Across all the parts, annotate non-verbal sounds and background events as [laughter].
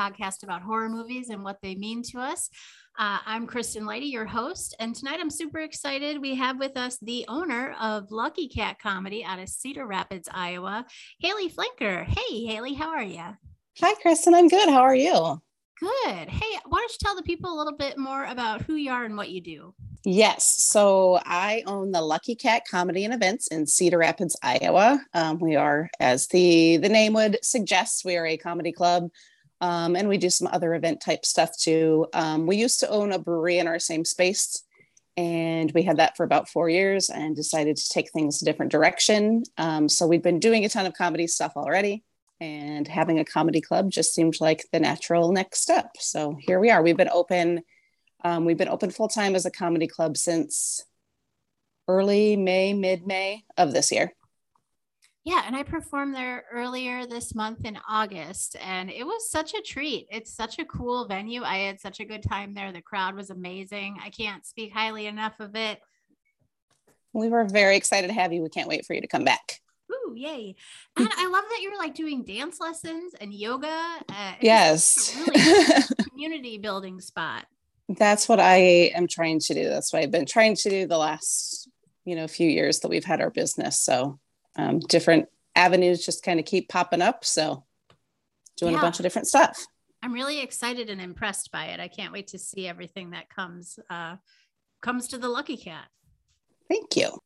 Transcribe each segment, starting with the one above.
Bloody Mary, a podcast about horror movies and what they mean to us. Uh, I'm Kristen Lighty, your host, and tonight I'm super excited. We have with us the owner of Lucky Cat Comedy out of Cedar Rapids, Iowa, Haley Flinker. Hey, Haley, how are you? Hi, Kristen. I'm good. How are you? Good. Hey, why don't you tell the people a little bit more about who you are and what you do? Yes. So I own the Lucky Cat Comedy and Events in Cedar Rapids, Iowa. Um, we are, as the the name would suggest, we are a comedy club, um, and we do some other event type stuff too. Um, we used to own a brewery in our same space, and we had that for about four years, and decided to take things a different direction. Um, so we've been doing a ton of comedy stuff already. And having a comedy club just seemed like the natural next step. So here we are. We've been open um, we've been open full time as a comedy club since early May, mid May of this year. Yeah, and I performed there earlier this month in August, and it was such a treat. It's such a cool venue. I had such a good time there. The crowd was amazing. I can't speak highly enough of it. We were very excited to have you. We can't wait for you to come back. Ooh, yay. And I love that you're like doing dance lessons and yoga. Uh, yes. [laughs] Really community building spot that's what I am trying to do. That's what I've been trying to do the last, you know, few years that we've had our business. So um, different avenues just kind of keep popping up. So doing yeah. a bunch of different stuff. I'm really excited and impressed by it. I can't wait to see everything that comes uh, comes to the Lucky Cat. Thank you.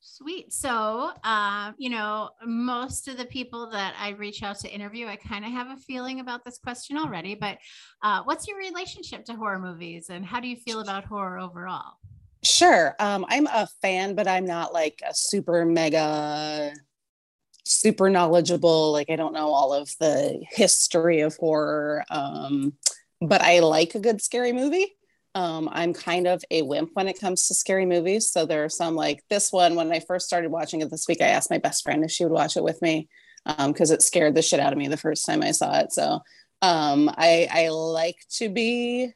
Sweet. So, uh, you know, most of the people that I reach out to interview, I kind of have a feeling about this question already. But uh, what's your relationship to horror movies and how do you feel about horror overall? Sure. Um, I'm a fan, but I'm not like a super mega, super knowledgeable. Like, I don't know all of the history of horror. Um, but I like a good scary movie. Um, I'm kind of a wimp when it comes to scary movies. So there are some like this one. When I first started watching it this week, I asked my best friend if she would watch it with me because um, it scared the shit out of me the first time I saw it. So um, I, I like to be,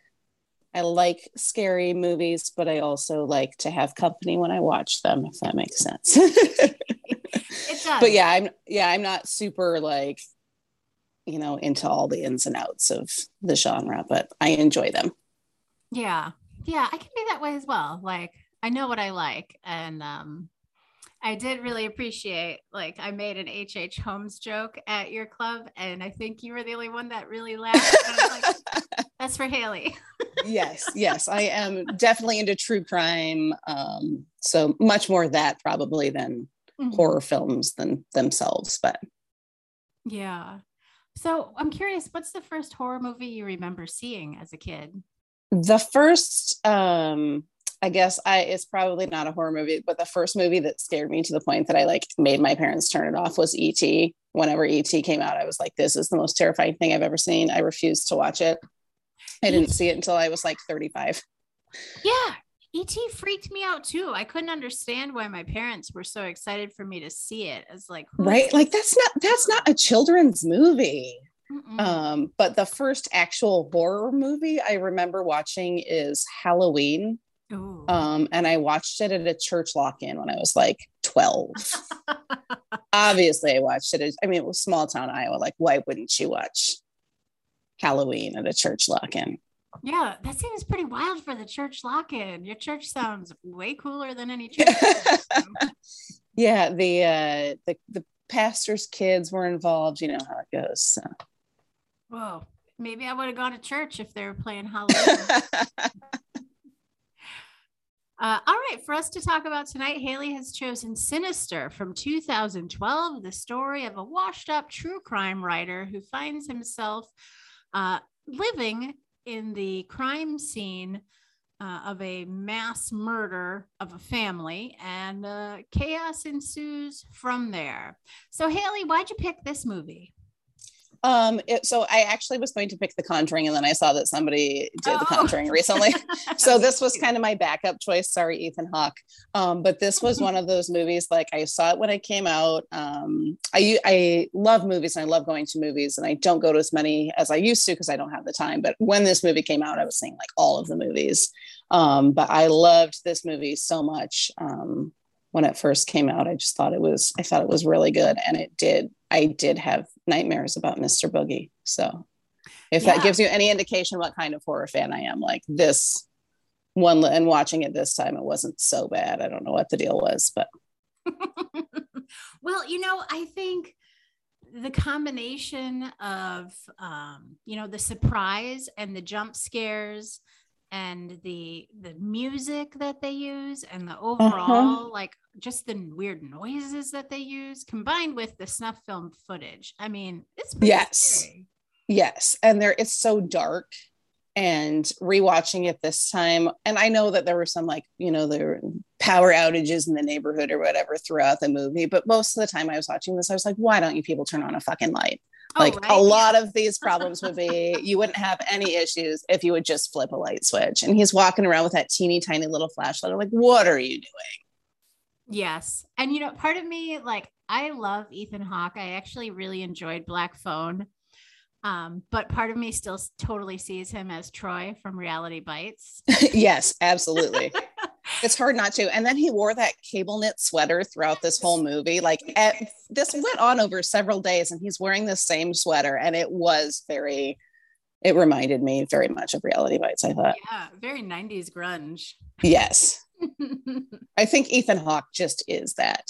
I like scary movies, but I also like to have company when I watch them, if that makes sense. [laughs] it does. But yeah, I'm yeah, I'm not super like, you know, into all the ins and outs of the genre, but I enjoy them. Yeah. Yeah, I can be that way as well. Like I know what I like and um I did really appreciate like I made an HH Holmes joke at your club and I think you were the only one that really laughed. [laughs] [laughs] That's for Haley. yes, yes, I am definitely into true crime. Um, so much more that probably than mm-hmm. horror films than themselves, but yeah. So I'm curious, what's the first horror movie you remember seeing as a kid? the first um I guess I it's probably not a horror movie, but the first movie that scared me to the point that I like made my parents turn it off was E.T. Whenever E.T. came out, I was like, this is the most terrifying thing I've ever seen. I refused to watch it. I didn't see it until I was like 35. Yeah. E.T. freaked me out too. I couldn't understand why my parents were so excited for me to see it. As like, right? Like that's not that's not a children's movie. Um, but the first actual horror movie I remember watching is Halloween. Um, and I watched it at a church lock in when I was like 12. [laughs] Obviously, I watched it. I mean, it was small town Iowa. Like, why wouldn't you watch Halloween at a church lock in? Yeah, that seems pretty wild for the church lock in. Your church sounds way cooler than any church. [laughs] yeah, the uh the the pastor's kids were involved. You know how it goes. So. Whoa. Maybe I would have gone to church if they were playing Halloween. [laughs] Uh, all right, for us to talk about tonight, Haley has chosen Sinister from 2012, the story of a washed up true crime writer who finds himself uh, living in the crime scene uh, of a mass murder of a family, and uh, chaos ensues from there. So, Haley, why'd you pick this movie? Um, it, so I actually was going to pick The Conjuring, and then I saw that somebody did oh. The Conjuring recently. [laughs] so this was kind of my backup choice. Sorry, Ethan Hawke. Um, but this was [laughs] one of those movies. Like I saw it when it came out. Um, I I love movies and I love going to movies, and I don't go to as many as I used to because I don't have the time. But when this movie came out, I was seeing like all of the movies. Um, but I loved this movie so much. Um, when it first came out, I just thought it was. I thought it was really good, and it did. I did have nightmares about Mr. Boogie. So If Yeah. that gives you any indication what kind of horror fan I am, like this one and watching it this time, it wasn't so bad. I don't know what the deal was, but [laughs] well, you know, I think the combination of um, you know, the surprise and the jump scares and the the music that they use and the uh-huh. overall like just the weird noises that they use combined with the snuff film footage. I mean, it's Yes. scary. yes, and there it's so dark. And rewatching it this time, and I know that there were some like you know there were power outages in the neighborhood or whatever throughout the movie, but most of the time I was watching this, I was like, why don't you people turn on a fucking light? Oh, like right? a lot of these problems would be you wouldn't have any issues if you would just flip a light switch and he's walking around with that teeny tiny little flashlight I'm like what are you doing Yes. And you know, part of me, like, I love Ethan Hawke. I actually really enjoyed Black Phone. Um, but part of me still totally sees him as Troy from Reality Bites. [laughs] yes absolutely [laughs] it's hard not to and then he wore that cable knit sweater throughout this whole movie like at, this went on over several days and he's wearing the same sweater and it was very it reminded me very much of reality bites i thought Yeah, very 90s grunge. yes [laughs] i think ethan hawke just is that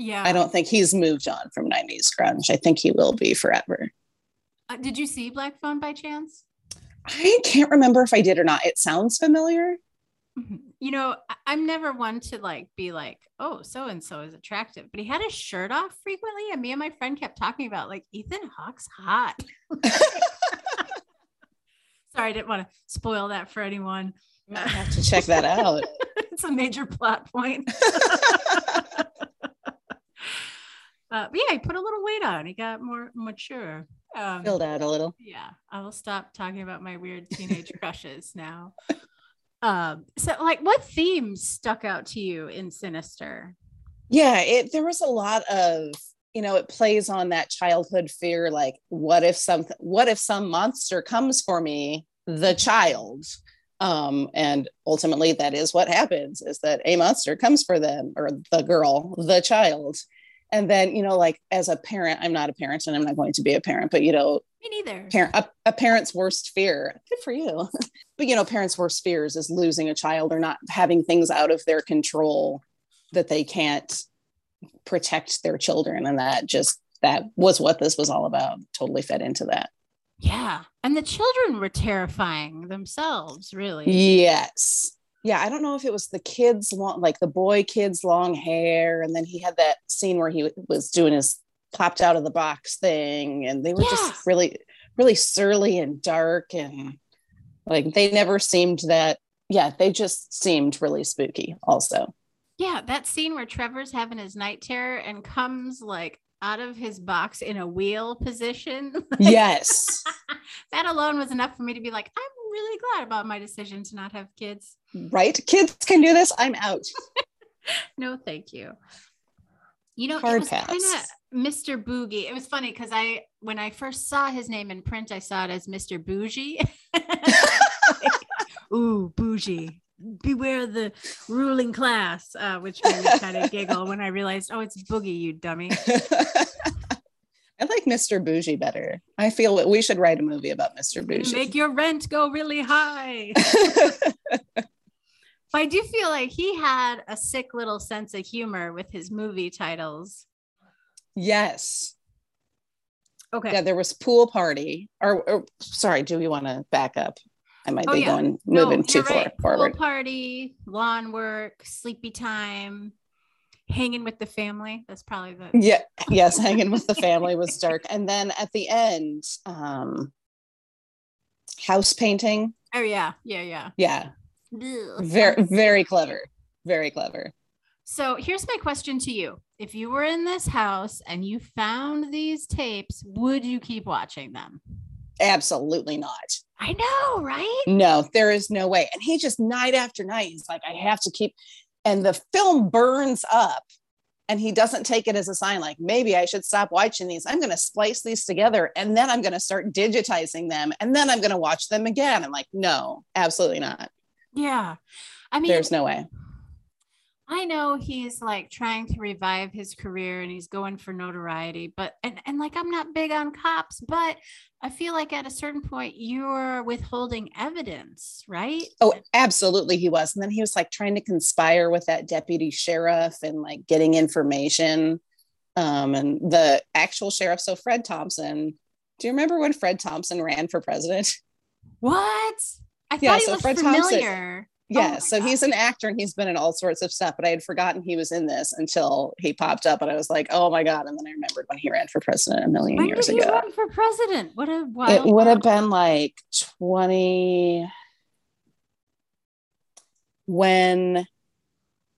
yeah. I don't think he's moved on from 90s grunge. I think he will be forever. Uh, did you see Black Phone by chance? I can't remember if I did or not. It sounds familiar. Mhm. You know, I'm never one to like be like, oh, so and so is attractive, but he had his shirt off frequently, and me and my friend kept talking about like Ethan Hawke's hot. [laughs] Sorry, I didn't want to spoil that for anyone. I have to check that out. [laughs] it's a major plot point. [laughs] Uh, but yeah, he put a little weight on. He got more mature. Um, Filled out a little. yeah, I will stop talking about my weird teenage crushes now. Um, so like what themes stuck out to you in Sinister? Yeah, it there was a lot of, you know, it plays on that childhood fear like what if some what if some monster comes for me, the child? Um, and ultimately that is what happens is that a monster comes for them or the girl, the child. And then, you know, like as a parent, I'm not a parent and I'm not going to be a parent, but you know, Me neither. parent a, a parent's worst fear good for you [laughs] but you know parents worst fears is losing a child or not having things out of their control that they can't protect their children and that just that was what this was all about totally fed into that Yeah, and the children were terrifying themselves. Really. yes yeah i don't know if it was the kids long like the boy kids long hair and then he had that scene where he was doing his popped out of the box thing and they were Yeah. just really really surly and dark and like they never seemed that yeah they just seemed really spooky also Yeah, that scene where Trevor's having his night terror and comes like out of his box in a wheel position. [laughs] yes [laughs] that alone was enough for me to be like, I'm really glad about my decision to not have kids. right kids can do this i'm out [laughs] No, thank you. You know, Hard it was pass. kind of Mr. Boogie. It was funny because I, when I first saw his name in print, I saw it as Mr. Bougie. [laughs] Ooh, bougie. Beware the ruling class, uh, which made me kind of giggle when I realized, oh, it's Boogie, you dummy. [laughs] i like mr bougie better i feel that we should write a movie about mr bougie Make your rent go really high. [laughs] But I do feel like he had a sick little sense of humor with his movie titles. yes Okay. yeah there was pool party or, or sorry do we want to back up i might Oh, be yeah. going No, moving too you're far forward Pool party, lawn work, sleepy time, hanging with the family. That's probably the yeah yes hanging with the family was [laughs] dark and then at the end um house painting oh yeah, yeah, yeah. yeah Ugh. very very clever very clever So here's my question to you. If you were in this house and you found these tapes, would you keep watching them? absolutely not I know, right? no there is no way and he just night after night he's like i have to keep and the film burns up and he doesn't take it as a sign like maybe i should stop watching these. I'm going to splice these together and then i'm going to start digitizing them and then i'm going to watch them again. I'm like no absolutely not. Yeah. I mean, there's no way I know he's like trying to revive his career and he's going for notoriety, but and, and like I'm not big on cops, but I feel like at a certain point you're withholding evidence, right? Oh, absolutely he was. And then he was like trying to conspire with that deputy sheriff and like getting information. Um, and the actual sheriff, so Fred Thompson. Do you remember when Fred Thompson ran for president? What? I Yeah, thought he so was Fred Thompson- familiar. Yeah, my so God. he's an actor and he's been in all sorts of stuff, but I had forgotten he was in this until he popped up and I was like, oh my God. And then I remembered when he ran for president a million When years did he ago. run for president? What a wild It would have been like 20 when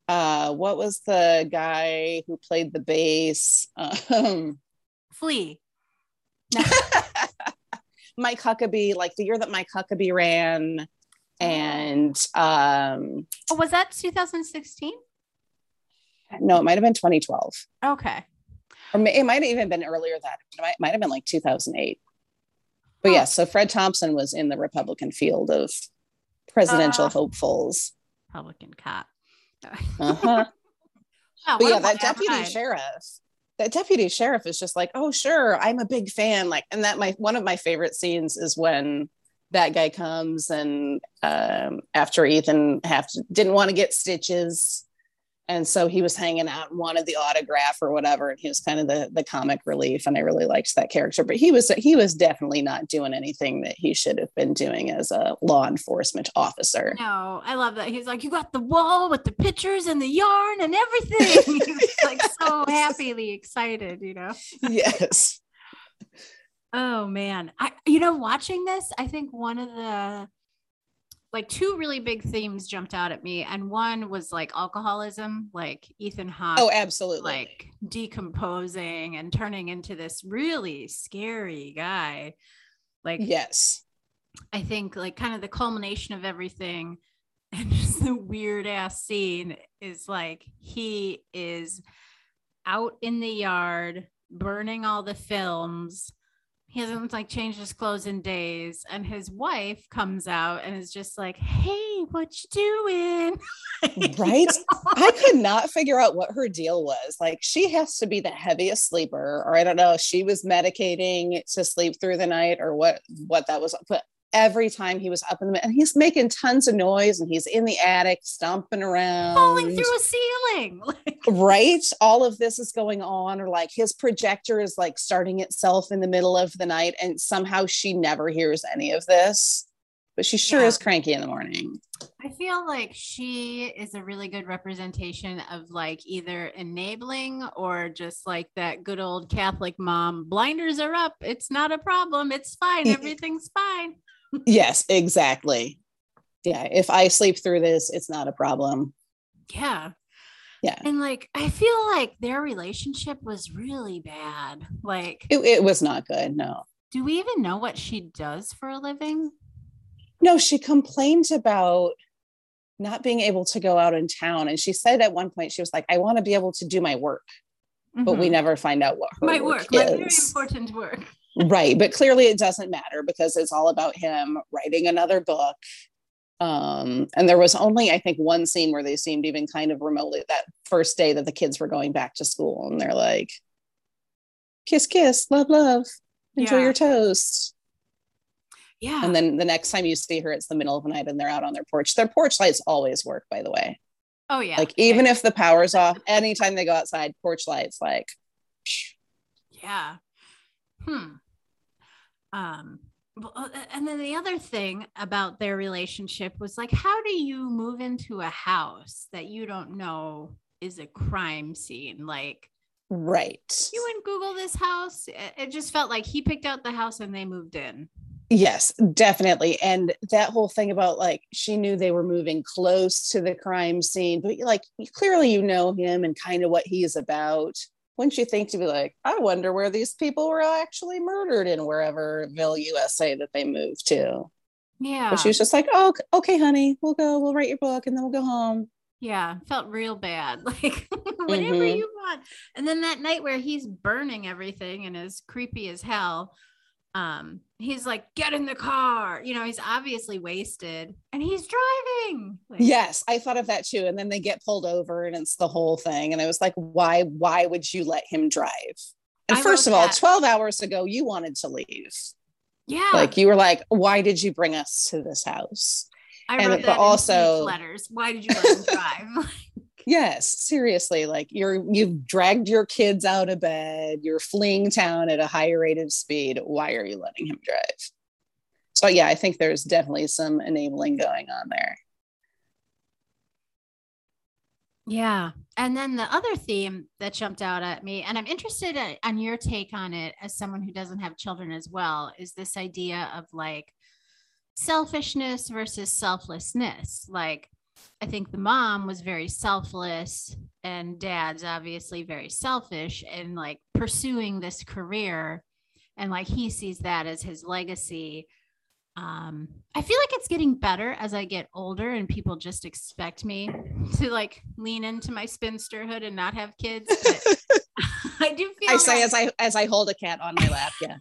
uh what was the guy who played the bass? Um Flea. [laughs] Mike Huckabee, like the year that Mike Huckabee ran, and um Oh, was that 2016? no, it might have been 2012. Okay. or it might have even been earlier that it might, might have been like 2008 but Huh. yeah so fred thompson was in the republican field of presidential Uh. hopefuls Republican cop. [laughs] uh-huh. Oh, but yeah that deputy sheriff that deputy sheriff is just like oh sure i'm a big fan like and that my one of my favorite scenes is when that guy comes and um, after ethan have to, didn't want to get stitches and so he was hanging out and wanted the autograph or whatever and he was kind of the the comic relief and i really liked that character but he was he was definitely not doing anything that he should have been doing as a law enforcement officer No, I love that. He's like, you got the wall with the pictures and the yarn and everything. [laughs] He's like so [laughs] happily excited, you know. yes Oh man. I you know, watching this, I think one of the like two really big themes jumped out at me. And one was like alcoholism, like Ethan Hawke oh absolutely like decomposing and turning into this really scary guy. Like yes I think like kind of the culmination of everything [laughs] and just the weird ass scene is like he is out in the yard burning all the films. He hasn't like changed his clothes in days, and his wife comes out and is just like, "Hey, what you doing?" [laughs] Right? know? I [laughs] could not figure out what her deal was. Like she has to be the heaviest sleeper, or I don't know, she was medicating to sleep through the night or what what that was. But every time he was up in the and he's making tons of noise and he's in the attic stomping around. falling through a ceiling. [laughs] Like, right all of this is going on or like his projector is like starting itself in the middle of the night and somehow she never hears any of this but she sure Yeah. is cranky in the morning I feel like she is a really good representation of like either enabling or just like that good old Catholic mom. Blinders are up. It's not a problem. It's fine. Everything's fine. Yes exactly yeah if i sleep through this it's not a problem Yeah. Yeah. And like, I feel like their relationship was really bad. Like, it, it was not good no do we even know what she does for a living? no she complained about not being able to go out in town and she said at one point she was like i want to be able to do my work but we Mhm. never find out what her my work, work, my very important work. Right but clearly it doesn't matter because it's all about him writing another book um and there was only i think one scene where they seemed even kind of remotely that first day that the kids were going back to school and they're like kiss kiss love love enjoy Yeah. your toast Yeah. and then the next time you see her it's the middle of the night and they're out on their porch their porch lights always work by the way oh, yeah. like even if the power's off anytime they go outside porch lights like Yeah. Hmm. Um, uh, and then the other thing about their relationship was like, how do you move into a house that you don't know is a crime scene? Like, right you wouldn't Google this house. It, it just felt like he picked out the house and they moved in. Yes, definitely. And that whole thing about like she knew they were moving close to the crime scene, but like clearly you know him and kind of what he is about. Wouldn't you think to be like, I wonder where these people were actually murdered in wherever Ville, USA that they moved to? Yeah. But she was just like, Oh, okay, honey, we'll go, we'll write your book and then we'll go home. Yeah, felt real bad. [laughs] Like whatever Mhm. you want. And then that night where he's burning everything and is creepy as hell. Um he's like get in the car. You know he's obviously wasted. And he's driving. Like, yes i thought of that too. And then they get pulled over and it's the whole thing. And i was like why why would you let him drive? And I first of all that. 12 hours ago you wanted to leave. Yeah. Like you were like why did you bring us to this house? I and wrote that also letters. Why did you let him drive [laughs] yes seriously like you're you've dragged your kids out of bed you're fleeing town at a higher rate of speed why are you letting him drive? So yeah i think there's definitely some enabling going on there. Yeah and then the other theme that jumped out at me and i'm interested uh, on your take on it as someone who doesn't have children as well is this idea of like selfishness versus selflessness like I think the mom was very selfless and dad's obviously very selfish and like pursuing this career and like he sees that as his legacy. Um, I feel like it's getting better as I get older and people just expect me [laughs] to like lean into my spinsterhood and not have kids. [laughs] [laughs] I do feel I say as I as I hold a cat on my lap, yeah.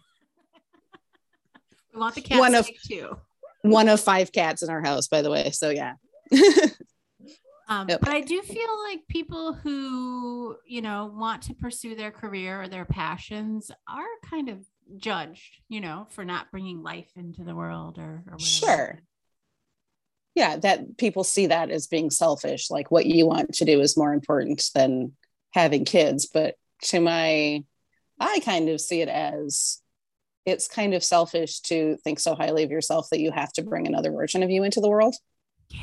we want the cat one of too. One of five cats in our house, by the way. So yeah. [laughs] um, yep. But I do feel like people who, you know, want to pursue their career or their passions are kind of judged, you know, for not bringing life into the world or, or Sure. Yeah, that people see that as being selfish. Like what you want to do is more important than having kids. But to my, I kind of see it as it's kind of selfish to think so highly of yourself that you have to bring another version of you into the world. Yeah.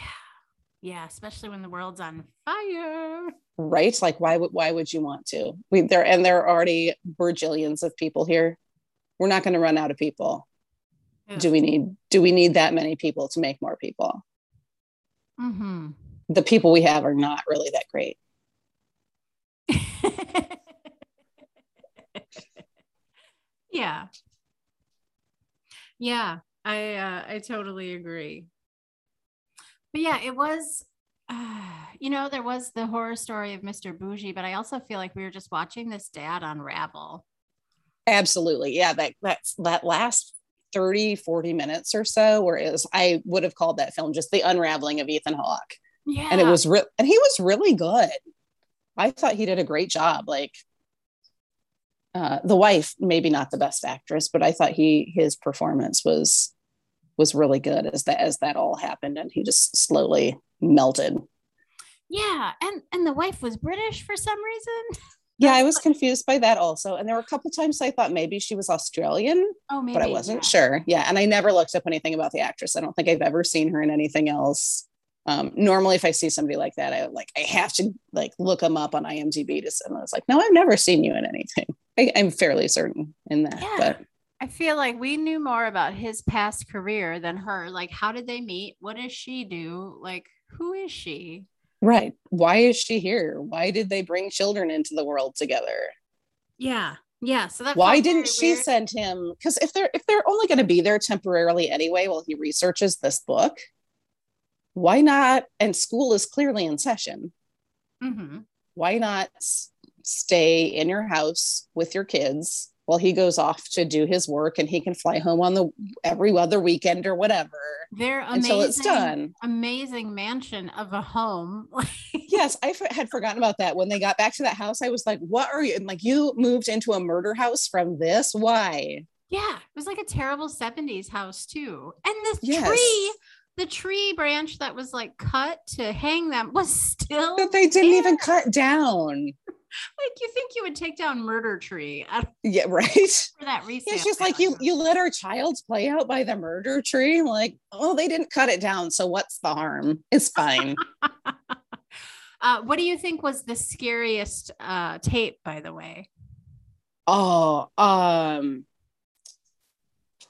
Yeah, especially when the world's on fire. Right? Like why would why would you want to? We there and there are already bajillions of people here. We're not going to run out of people. Do we need do we need that many people to make more people? Mm-hmm. The people we have are not really that great. [laughs] yeah. Yeah, I uh, I totally agree but yeah, it was, uh, you know, there was the horror story of Mr. Bougie, but I also feel like we were just watching this dad unravel. Absolutely. Yeah. That, that's that last 30, 40 minutes or so, where it was, I would have called that film just the unraveling of Ethan Hawke. Yeah. And it was real, and he was really good. I thought he did a great job. Like, uh, the wife, maybe not the best actress, but I thought he his performance was was really good as that as that all happened and he just slowly melted. Yeah and and the wife was british for some reason? [laughs] Yeah i was confused by that also and there were a couple times i thought maybe she was australian oh maybe, but i wasn't yeah. sure. Yeah and i never looked up anything about the actress. I don't think i've ever seen her in anything else. Um, normally if i see somebody like that i like i have to like look them up on imdb to and i was like no i've never seen you in anything. I, am fairly certain in that yeah. but I feel like we knew more about his past career than her. Like, how did they meet? What does she do? Like, who is she? Right. Why is she here? Why did they bring children into the world together? Yeah. Yeah. So that why didn't she weird. send him? Because if they're if they're only going to be there temporarily anyway while he researches this book, why not? And school is clearly in session. Mm-hmm. Why not stay in your house with your kids while he goes off to do his work and he can fly home on the every other weekend or whatever. They're amazing, until it's done. amazing mansion of a home. [laughs] Yes I f- had forgotten about that. When they got back to that house i was like what are you and like you moved into a murder house from this? Why? Yeah it was like a terrible 70s house too. And the yes. tree the tree branch that was like cut to hang them was still that they didn't there. even cut down. [laughs] Like you think you would take down murder tree [laughs] yeah right. for that [laughs] reason it's just like you you let our child's play out by the murder tree like oh they didn't cut it down so what's the harm? It's fine. Uh, what do you think was the scariest uh, tape by the way? Oh um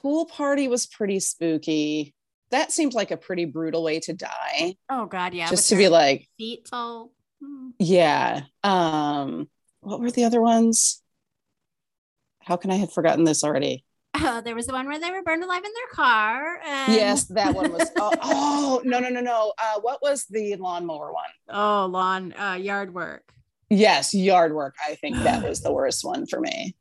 pool party was pretty spooky that seems like a pretty brutal way to die oh god yeah just to be like feet all yeah. Um, what were the other ones? How can I have forgotten this already? Oh, there was the one where they were burned alive in their car. And... Yes, that one was. oh, [laughs] oh, no, no, no, no. Uh, what was the lawnmower one? Oh, lawn uh, yard work. Yes, yard work. I think that was the worst one for me.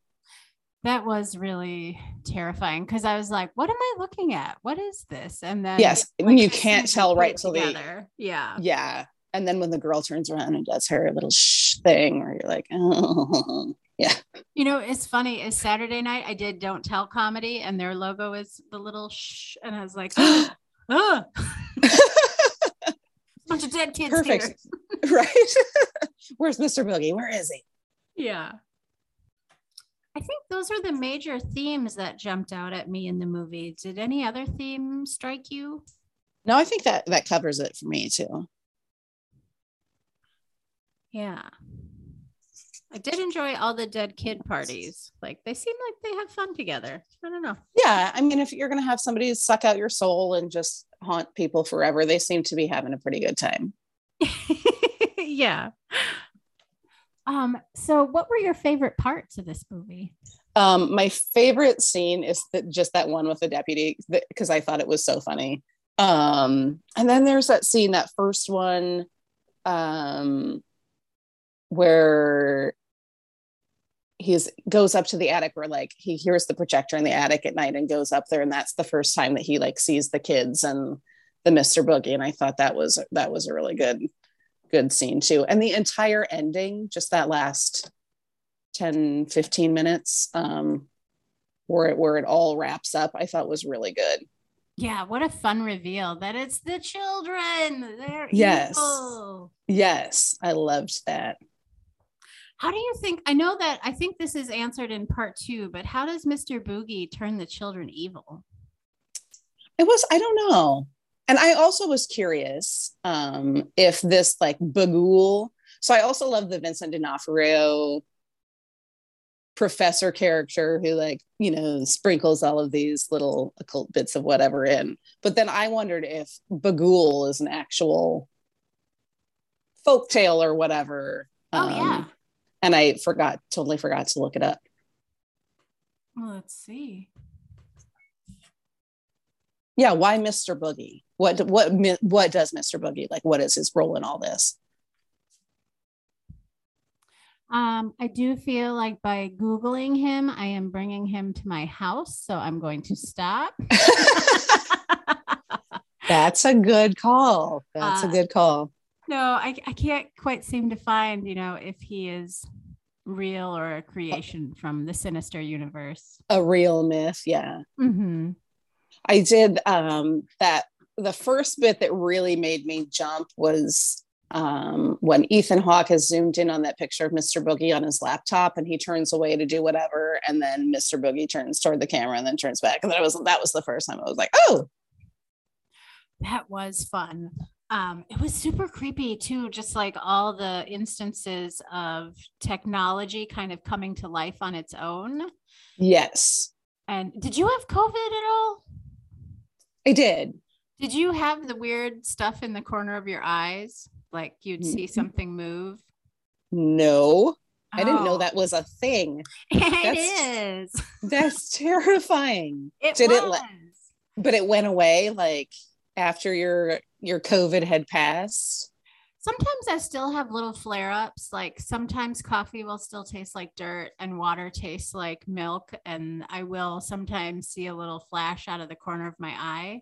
That was really terrifying because I was like, what am I looking at? What is this? And then yes, like, when you can't tell right till the. Yeah. yeah. And then when the girl turns around and does her little shh thing, where you're like, oh, [laughs] yeah. You know, it's funny. Is Saturday night I did Don't Tell comedy, and their logo is the little shh, and I was like, [gasps] [gasps] oh, [laughs] bunch of dead kids Perfect. here. [laughs] right? Where's Mr. Boogie? Where is he? Yeah. I think those are the major themes that jumped out at me in the movie. Did any other theme strike you? No, I think that that covers it for me too. Yeah. I did enjoy all the dead kid parties. Like they seem like they have fun together. I don't know. Yeah, I mean, if you're gonna have somebody suck out your soul and just haunt people forever, they seem to be having a pretty good time. [laughs] yeah. Um, so what were your favorite parts of this movie? Um, my favorite scene is that just that one with the deputy because I thought it was so funny. Um, and then there's that scene, that first one, um, where he's goes up to the attic where like he hears the projector in the attic at night and goes up there and that's the first time that he like sees the kids and the Mr. Boogie and I thought that was that was a really good good scene too and the entire ending just that last 10 15 minutes um where it where it all wraps up I thought was really good Yeah, what a fun reveal that it's the children. They're Yes. evil. yes I loved that How do you think? I know that I think this is answered in part two, but how does Mr. Boogie turn the children evil? It was, I don't know. And I also was curious um, if this like Bughuul. So I also love the Vincent D'Onofrio professor character who like, you know, sprinkles all of these little occult bits of whatever in. But then I wondered if Bughuul is an actual folk tale or whatever. Oh, yeah. And I forgot, totally forgot to look it up. Well, let's see. Yeah, why Mr. Boogie? What what what does Mr. Boogie like? What is his role in all this? Um, I do feel like by Googling him, I am bringing him to my house. So I'm going to stop. [laughs] [laughs] That's a good call. That's Uh, a good call. no, I, I can't quite seem to find, you know, if he is real or a creation from the sinister universe. A real myth. Yeah. Mm-hmm. I did um that the first bit that really made me jump was um when Ethan Hawke has zoomed in on that picture of Mr. Boogie on his laptop and he turns away to do whatever and then Mr. Boogie turns toward the camera and then turns back and that was that was the first time I was like, "Oh, That was fun. Um, it was super creepy too, just like all the instances of technology kind of coming to life on its own. yes. And did you have COVID at all? I did. Did you have the weird stuff in the corner of your eyes? Like you'd see Mhm. something move? No. I didn't know Oh, that was a thing. [laughs] It is. That's [laughs] terrifying. It Did was. it le- But it went away like after your your COVID had passed. Sometimes I still have little flare ups. Like sometimes coffee will still taste like dirt and water tastes like milk. And I will sometimes see a little flash out of the corner of my eye.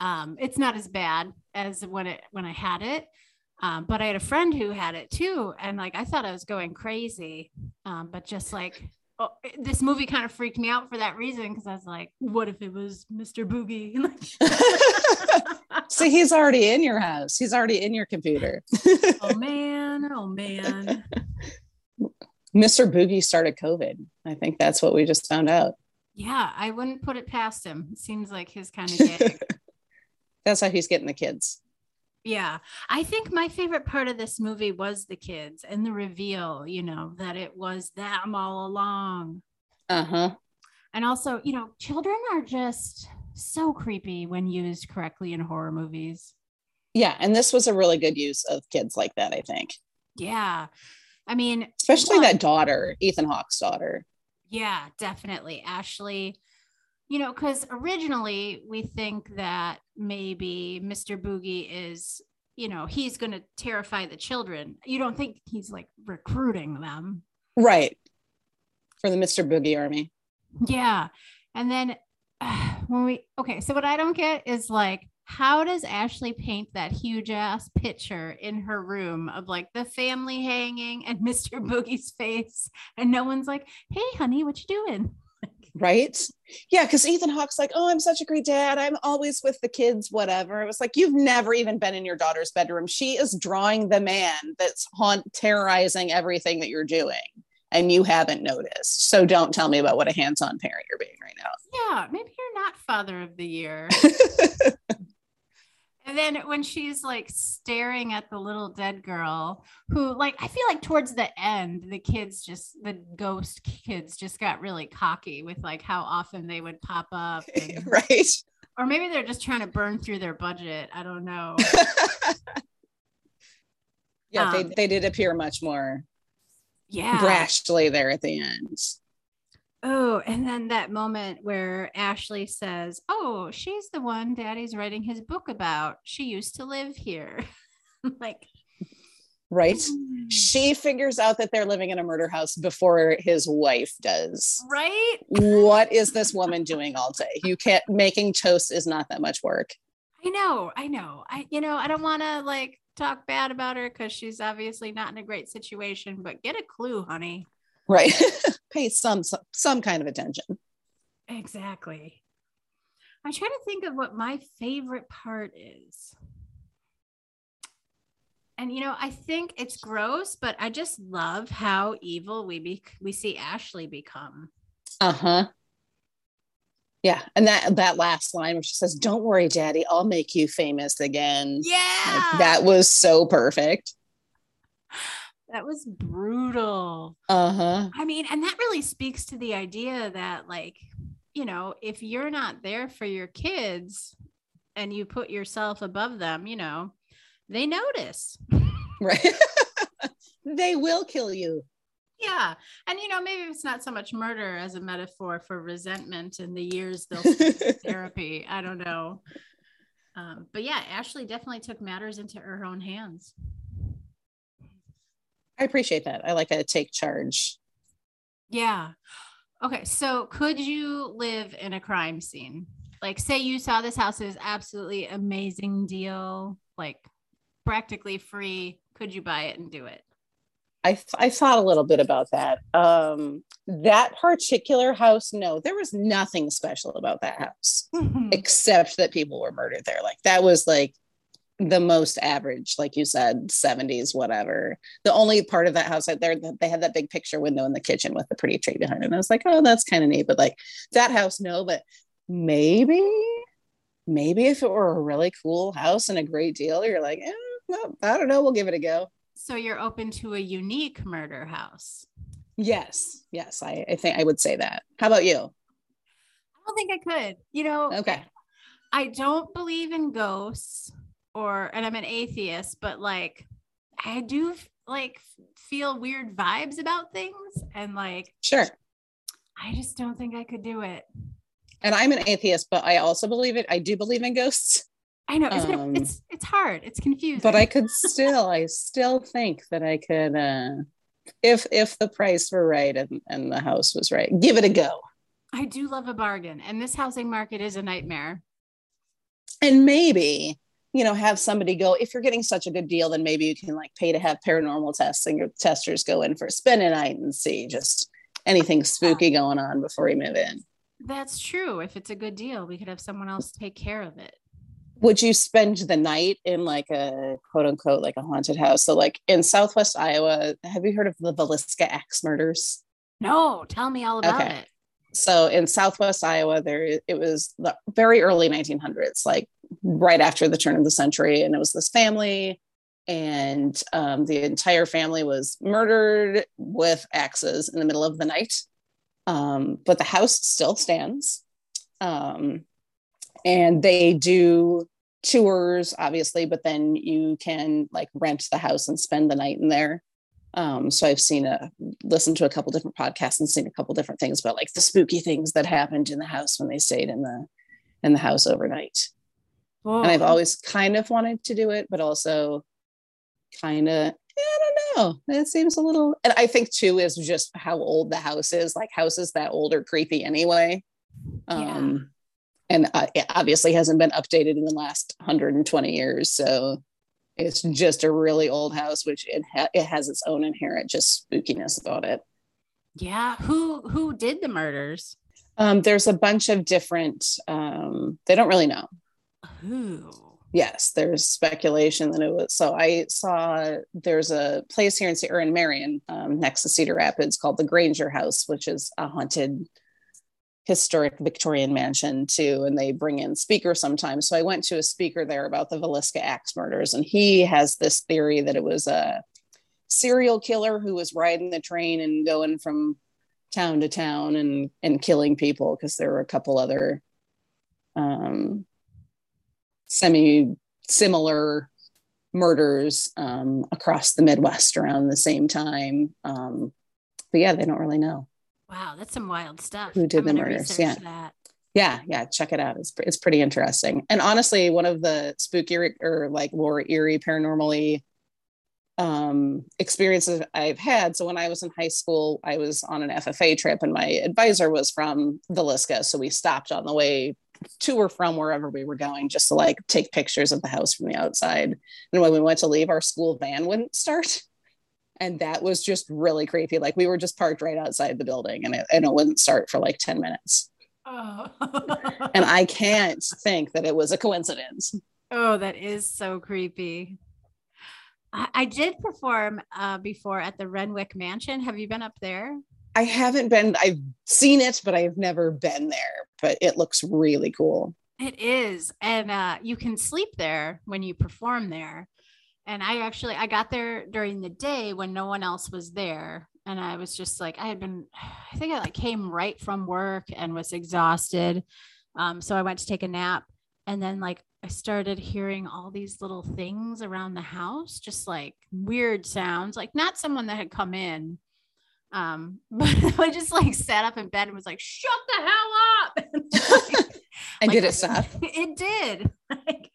Um, it's not as bad as when it when I had it. Um, but I had a friend who had it too. And like I thought I was going crazy. Um, but just like oh, this movie kind of freaked me out for that reason because I was like, what if it was Mr. Boogie? [laughs] so [laughs] he's already in your house. He's already in your computer. [laughs] oh man, oh man. Mr. Boogie started COVID. I think that's what we just found out. Yeah, I wouldn't put it past him. It seems like his kind of gig. That's how he's getting the kids. yeah. I think my favorite part of this movie was the kids and the reveal, you know, that it was them all along. Uh-huh. And also, you know, children are just so creepy when used correctly in horror movies. Yeah, and this was a really good use of kids like that, I think. Yeah. I mean, Especially one- that daughter, Ethan Hawke's daughter. Yeah, definitely. Ashley, you know, because originally we think that maybe Mr. Boogie is, you know, he's going to terrify the children. You don't think he's like recruiting them. Right. For the Mr. Boogie army. Yeah. And then uh, [sighs] when we, okay, so what I don't get is like, how does Ashley paint that huge ass picture in her room of like the family hanging and [laughs] Mr. Boogie's face? And no one's like, hey, honey, what you doing? Right? Yeah, because Ethan Hawke's like, oh, I'm such a great dad. I'm always with the kids, whatever. It was like, you've never even been in your daughter's bedroom. She is drawing the man that's haunt terrorizing everything that you're doing. And you haven't noticed. So don't tell me about what a hands-on parent you're being right now. Yeah, maybe you're not father of the year. [laughs] And then when she's like staring at the little dead girl, who like I feel like towards the end, the kids just the ghost kids just got really cocky with like how often they would pop up. [laughs] And, right. Or maybe they're just trying to burn through their budget. I don't know. [laughs] yeah, um, they, they did appear much more yeah brashly there at the end. Oh, and then that moment where Ashley says, Oh, she's the one daddy's writing his book about. She used to live here. [laughs] like, right? Mm. She figures out that they're living in a murder house before his wife does. Right? What is this woman doing all day? You can't, making toast is not that much work. I know. I know. I, you know, I don't want to like talk bad about her because she's obviously not in a great situation, but get a clue, honey right. [laughs] Pay some, some some kind of attention. Exactly. I try to think of what my favorite part is. And you know i think it's gross but i just love how evil we be we see ashley become. Uh-huh. Yeah and that that last line where she says don't worry daddy i'll make you famous again. Yeah. Like, that was so perfect that was brutal. Uh-huh. I mean, and that really speaks to the idea that like, you know, if you're not there for your kids and you put yourself above them, you know, they notice. [laughs] Right. [laughs] they will kill you. Yeah. And you know, maybe it's not so much murder as a metaphor for resentment in the years they'll [laughs] therapy. I don't know. Um, but yeah, Ashley definitely took matters into her own hands. I appreciate that. I like a take charge. Yeah. Okay. So could you live in a crime scene? Like, say you saw this house is absolutely amazing deal, like practically free. Could you buy it and do it? I, th- I thought a little bit about that. Um, that particular house, no, there was nothing special about that house [laughs] except that people were murdered there. Like that was like the most average, like you said, 70s, whatever. The only part of that house out there, they had that big picture window in the kitchen with the pretty tree behind it. And I was like, oh, that's kind of neat. But like that house, no, but maybe, maybe if it were a really cool house and a great deal, you're like, eh, well, I don't know, we'll give it a go. So you're open to a unique murder house. Yes. Yes. I, I think I would say that. How about you? I don't think I could. You know, okay. I don't believe in ghosts or and I'm an atheist, but like I do like feel weird vibes about things and like sure. I just don't think I could do it. And I'm an atheist, but I also believe it. I do believe in ghosts. I know um, it, it's it's hard. It's confusing. But I could still, I still think that I could, uh, if if the price were right and and the house was right, give it a go. I do love a bargain, and this housing market is a nightmare. And maybe you know have somebody go if you're getting such a good deal then maybe you can like pay to have paranormal tests and your testers go in for a spin a night and see just anything spooky going on before you move in. That's true. If it's a good deal we could have someone else take care of it. Would you spend the night in like a quote unquote like a haunted house? So like in southwest iowa have you heard of the villisca axe murders? No tell me all about okay. it. So in southwest iowa there it was the very early 1900s like right after the turn of the century. And it was this family, and um, the entire family was murdered with axes in the middle of the night. Um, but the house still stands. Um, and they do tours, obviously, but then you can like rent the house and spend the night in there. Um, so I've seen a listened to a couple different podcasts and seen a couple different things about like the spooky things that happened in the house when they stayed in the in the house overnight. And I've always kind of wanted to do it, but also kind of, I don't know. It seems a little, and I think too is just how old the house is. Like houses that old are creepy anyway. Um, and uh, it obviously hasn't been updated in the last 120 years. So it's just a really old house, which it ha- it has its own inherent just spookiness about it. Yeah. Who who did the murders? Um, there's a bunch of different. Um, they don't really know. Who? Yes, there's speculation that it was. So I saw there's a place here in or in Marion, um, next to Cedar Rapids, called the Granger House, which is a haunted historic Victorian mansion too, and they bring in speakers sometimes. So I went to a speaker there about the Villisca axe murders, and he has this theory that it was a serial killer who was riding the train and going from town to town and and killing people because there were a couple other um, semi similar murders um, across the Midwest around the same time. Um, but yeah, they don't really know. Wow, that's some wild stuff. Who did I'm the murders? Yeah. That. Yeah, yeah, check it out. It's it's pretty interesting. And honestly, one of the spooky or like more eerie paranormally um, experiences I've had. So when I was in high school, I was on an FFA trip, and my advisor was from Villisca, so we stopped on the way to or from wherever we were going just to like take pictures of the house from the outside. And when we went to leave, our school van wouldn't start. And that was just really creepy. Like we were just parked right outside the building and it, and it wouldn't start for like 10 minutes. Oh. and i [laughs] can't think that it was a coincidence. Oh that is so creepy. I, I did perform uh, before at the renwick mansion. Have you been up there i haven't been i've seen it but i've never been there but it looks really cool. It is and uh, you can sleep there when you perform there. And i actually i got there during the day when no one else was there and i was just like i had been [sighs] i think i like came right from work and was exhausted. Um, so i went to take a nap and then like i started hearing all these little things around the house just like weird sounds like not someone that had come in um [laughs] but i just like sat up in bed and was like shut the hell up [laughs] and like, did it stop [laughs] it did like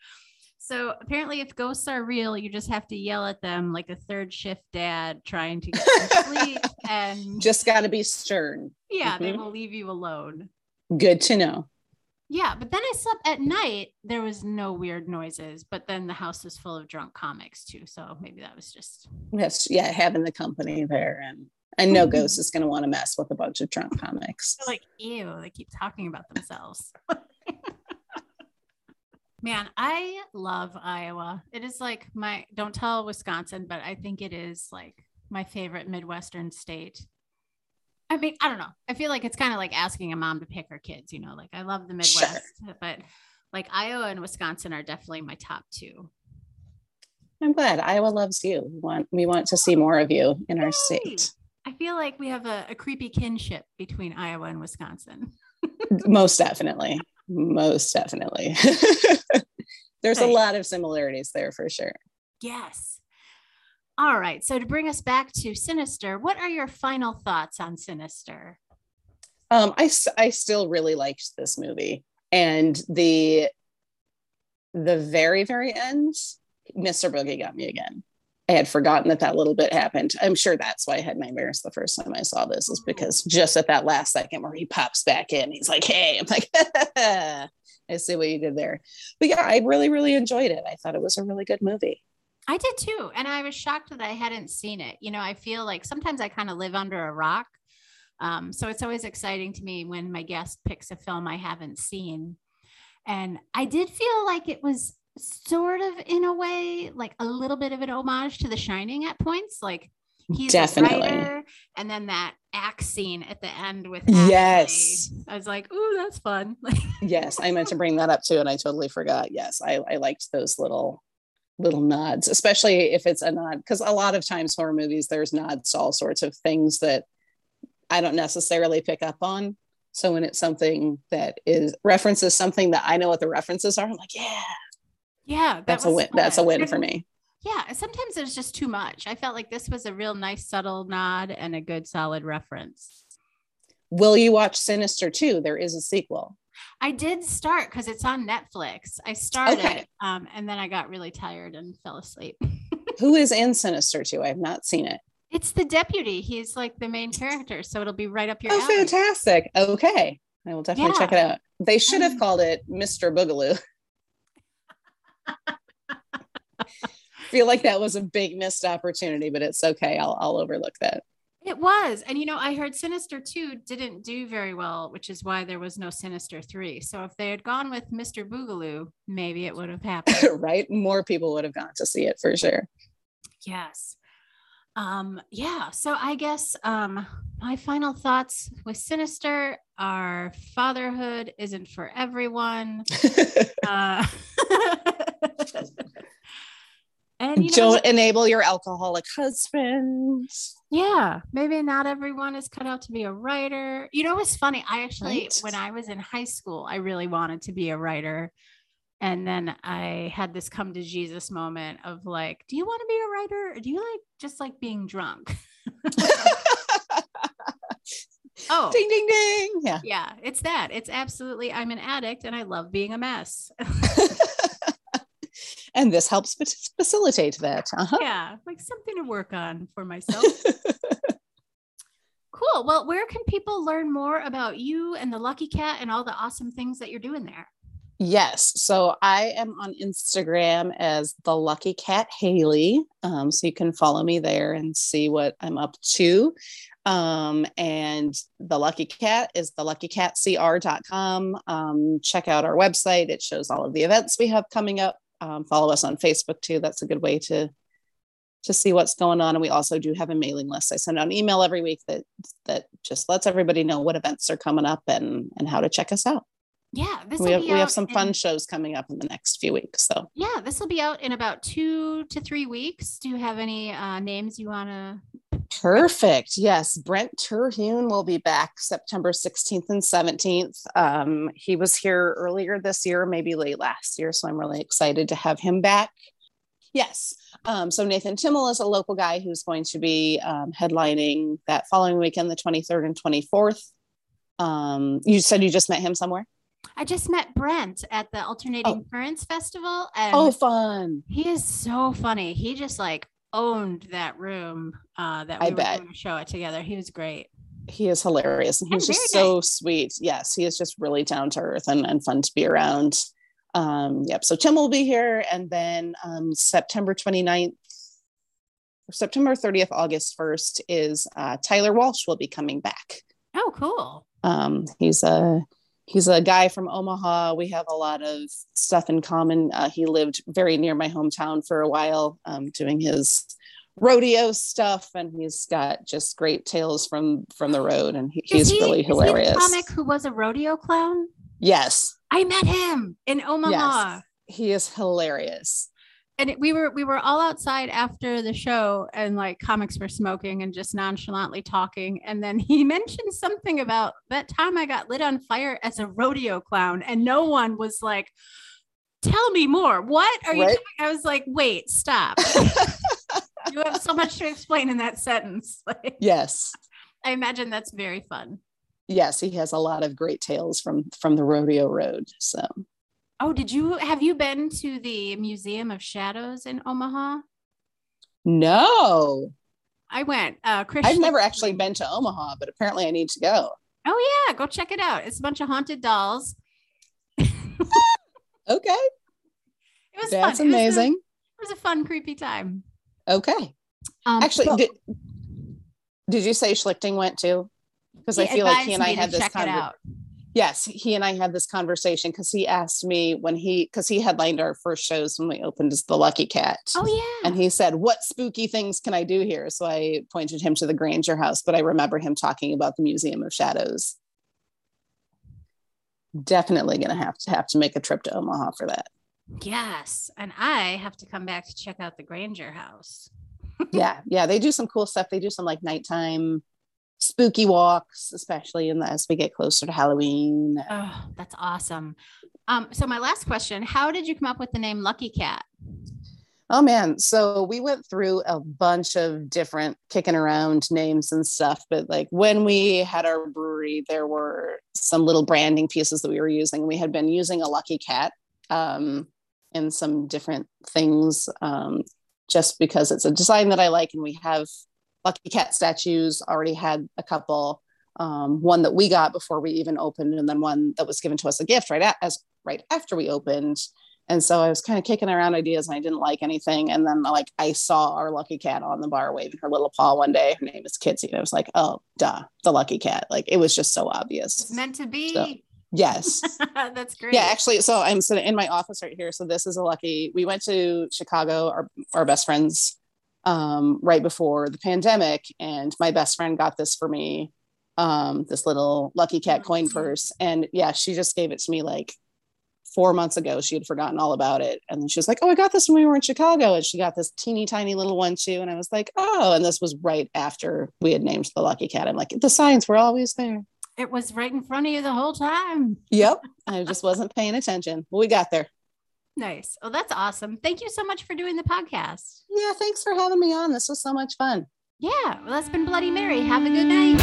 so apparently, if ghosts are real, you just have to yell at them like a third shift dad trying to get sleep, and just got to be stern. Yeah, mm-hmm. they will leave you alone. Good to know. Yeah, but then I slept at night. There was no weird noises, but then the house was full of drunk comics too. So maybe that was just yes, yeah, having the company there, and and no mm-hmm. ghost is going to want to mess with a bunch of drunk comics. They're like, ew, they keep talking about themselves. [laughs] Man, I love Iowa. It is like my don't tell Wisconsin, but I think it is like my favorite Midwestern state. I mean, I don't know. I feel like it's kind of like asking a mom to pick her kids, you know, like I love the Midwest, sure. but like Iowa and Wisconsin are definitely my top two. I'm glad Iowa loves you. We want we want to see more of you in Yay. our state. I feel like we have a, a creepy kinship between Iowa and Wisconsin. [laughs] Most definitely. Most definitely. [laughs] There's a lot of similarities there for sure. Yes. All right. So to bring us back to Sinister, what are your final thoughts on Sinister? Um, I, I still really liked this movie and the the very very end mr boogie got me again i had forgotten that that little bit happened i'm sure that's why i had nightmares the first time i saw this is because just at that last second where he pops back in he's like hey i'm like [laughs] I see what you did there. But yeah, I really, really enjoyed it. I thought it was a really good movie. I did too. And I was shocked that I hadn't seen it. You know, I feel like sometimes I kind of live under a rock. Um, so it's always exciting to me when my guest picks a film I haven't seen. And I did feel like it was sort of in a way like a little bit of an homage to The Shining at points. Like he's Definitely. a writer, and then that axe scene at the end with Ashley. yes, I was like, oh that's fun." Like [laughs] Yes, I meant to bring that up too, and I totally forgot. Yes, I, I liked those little little nods, especially if it's a nod, because a lot of times horror movies there's nods to all sorts of things that I don't necessarily pick up on. So when it's something that is references something that I know what the references are, I'm like, yeah, yeah, that that's a win. Fun. That's a win for me yeah sometimes there's just too much i felt like this was a real nice subtle nod and a good solid reference will you watch sinister 2 there is a sequel i did start because it's on netflix i started okay. um, and then i got really tired and fell asleep [laughs] Who is in Sinister 2? I have not seen it. It's the deputy. He's like the main character, so it'll be right up your Oh, alley. fantastic. Okay. I will definitely check it out. They should have called it Mr. Boogaloo. [laughs] feel like that was a big missed opportunity, but it's okay. I'll I'll overlook that. It was. And you know, I heard Sinister 2 didn't do very well, which is why there was no Sinister 3. So if they had gone with Mr. Boogaloo, maybe it would have happened. [laughs] right? More people would have gone to see it for sure. yes. Um, yeah. So I guess um my final thoughts with Sinister are fatherhood isn't for everyone. [laughs] Uh [laughs] [laughs] and you know, Don't enable your alcoholic husband. Yeah, maybe not everyone is cut out to be a writer. You know, it's funny. I actually, Right. when I was in high school, I really wanted to be a writer. And then I had this come to Jesus moment of like, do you want to be a writer or do you like just like being drunk? [laughs] oh, ding ding ding. Yeah. yeah, it's that. It's absolutely, I'm an addict and I love being a mess. [laughs] and this helps facilitate that. Uh-huh. yeah, like something to work on for myself. [laughs] cool. Well, where can people learn more about you and the Lucky Cat and all the awesome things that you're doing there? Yes. So I am on Instagram as the Lucky Cat Haley. Um, so you can follow me there and see what I'm up to. Um, and the Lucky Cat is the luckycatcr.com. Um, check out our website. It shows all of the events we have coming up. Um, follow us on Facebook too. That's a good way to to see what's going on. And we also do have a mailing list. I send out an email every week that that just lets everybody know what events are coming up and and how to check us out. Yeah, this We have we have some in- fun shows coming up in the next few weeks. So Yeah, this will be out in about two to three weeks. Do you have any uh, names you want to? Perfect. Yes. Brent Terhune will be back September 16th and 17th. Um, he was here earlier this year, maybe late last year. So I'm really excited to have him back. Yes. Um, so Nathan Timmel is a local guy who's going to be um, headlining that following weekend, the 23rd and 24th. Um, you said you just met him somewhere? I just met Brent at the Alternating Currents Festival, and Oh, fun. he is so funny. He just like owned that room uh, that we I were bet. doing a show it together. He was great. he is hilarious and And he's just very so sweet yes he is just really down to earth and, and fun to be around um yep so tim will be here and then um september 29th or september 30th august 1st is uh, tyler walsh will be coming back Oh, cool. um he's a he's a guy from omaha we have a lot of stuff in common uh, he lived very near my hometown for a while um, doing his rodeo stuff and he's got just great tales from from the road and he, he's he- really is he the hilarious comic who was a rodeo clown. yes I met him in Omaha. Yes. he is hilarious and it, we were we were all outside after the show and like comics were smoking and just nonchalantly talking. And then he [laughs] mentioned something about that time i got lit on fire as a rodeo clown and no one was like tell me more. What are you Right. i was like wait stop. [laughs] You have so much to explain in that sentence. [laughs] Like, yes. I imagine that's very fun. Yes he has a lot of great tales from from the rodeo road so oh did you have you been to the museum of shadows in omaha no i went uh i've never actually been to omaha but apparently i need to go Oh yeah, go check it out. It's a bunch of haunted dolls. [laughs] okay It was that's fun. It was a- amazing It was, a, fun, creepy time. okay Um, actually so did, did you say schlichting went too because i feel like he and i had this check it conver- out. Yes he and i had this conversation because he asked me when he because he headlined our first shows when we opened as the lucky cat. Oh yeah. and he said what spooky things can i do here? So i pointed him to the granger house but i remember him talking about the museum of shadows. Definitely gonna have to have to make a trip to omaha for that. Yes, and I have to come back to check out the Granger house. yeah yeah they do some cool stuff. They do some like nighttime spooky walks especially in the, as we get closer to halloween Oh, that's awesome. Um, so my last question: How did you come up with the name Lucky Cat? Oh man, so we went through a bunch of different kicking around names and stuff, but like when we had our brewery, there were some little branding pieces that we were using. We had been using a lucky cat um, in some different things um, just because it's a design that I like. And we have Lucky Cat statues, already had a couple. Um, one that we got before we even opened, and then one that was given to us a gift right at, as right after we opened. And so I was kind of kicking around ideas and I didn't like anything. And then like I saw our lucky cat on the bar waving her little paw one day. Her name is Kitsy. And I was like, oh duh, the lucky cat. Like it was just so obvious. It's meant to be. So, yes. [laughs] That's great. Yeah, actually, so I'm sitting in my office right here. So this is a lucky. We went to Chicago, our our best friends, um, right before the pandemic, and my best friend got this for me, um, this little lucky cat coin purse, and yeah, she just gave it to me like four months ago. She had forgotten all about it. And then she was like, Oh, I got this when we were in Chicago. And she got this teeny tiny little one too. And I was like, Oh, and this was right after we had named the lucky cat. I'm like, the signs were always there. It was right in front of you the whole time. Yep. [laughs] I just wasn't paying attention. We got there. Nice. Oh, that's awesome. Thank you so much for doing the podcast. Yeah, thanks for having me on. This was so much fun. Yeah. Well, that's been Bloody Mary. Have a good night.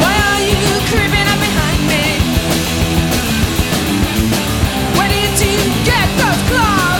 Why are you creeping up behind me? Where did you get those claws?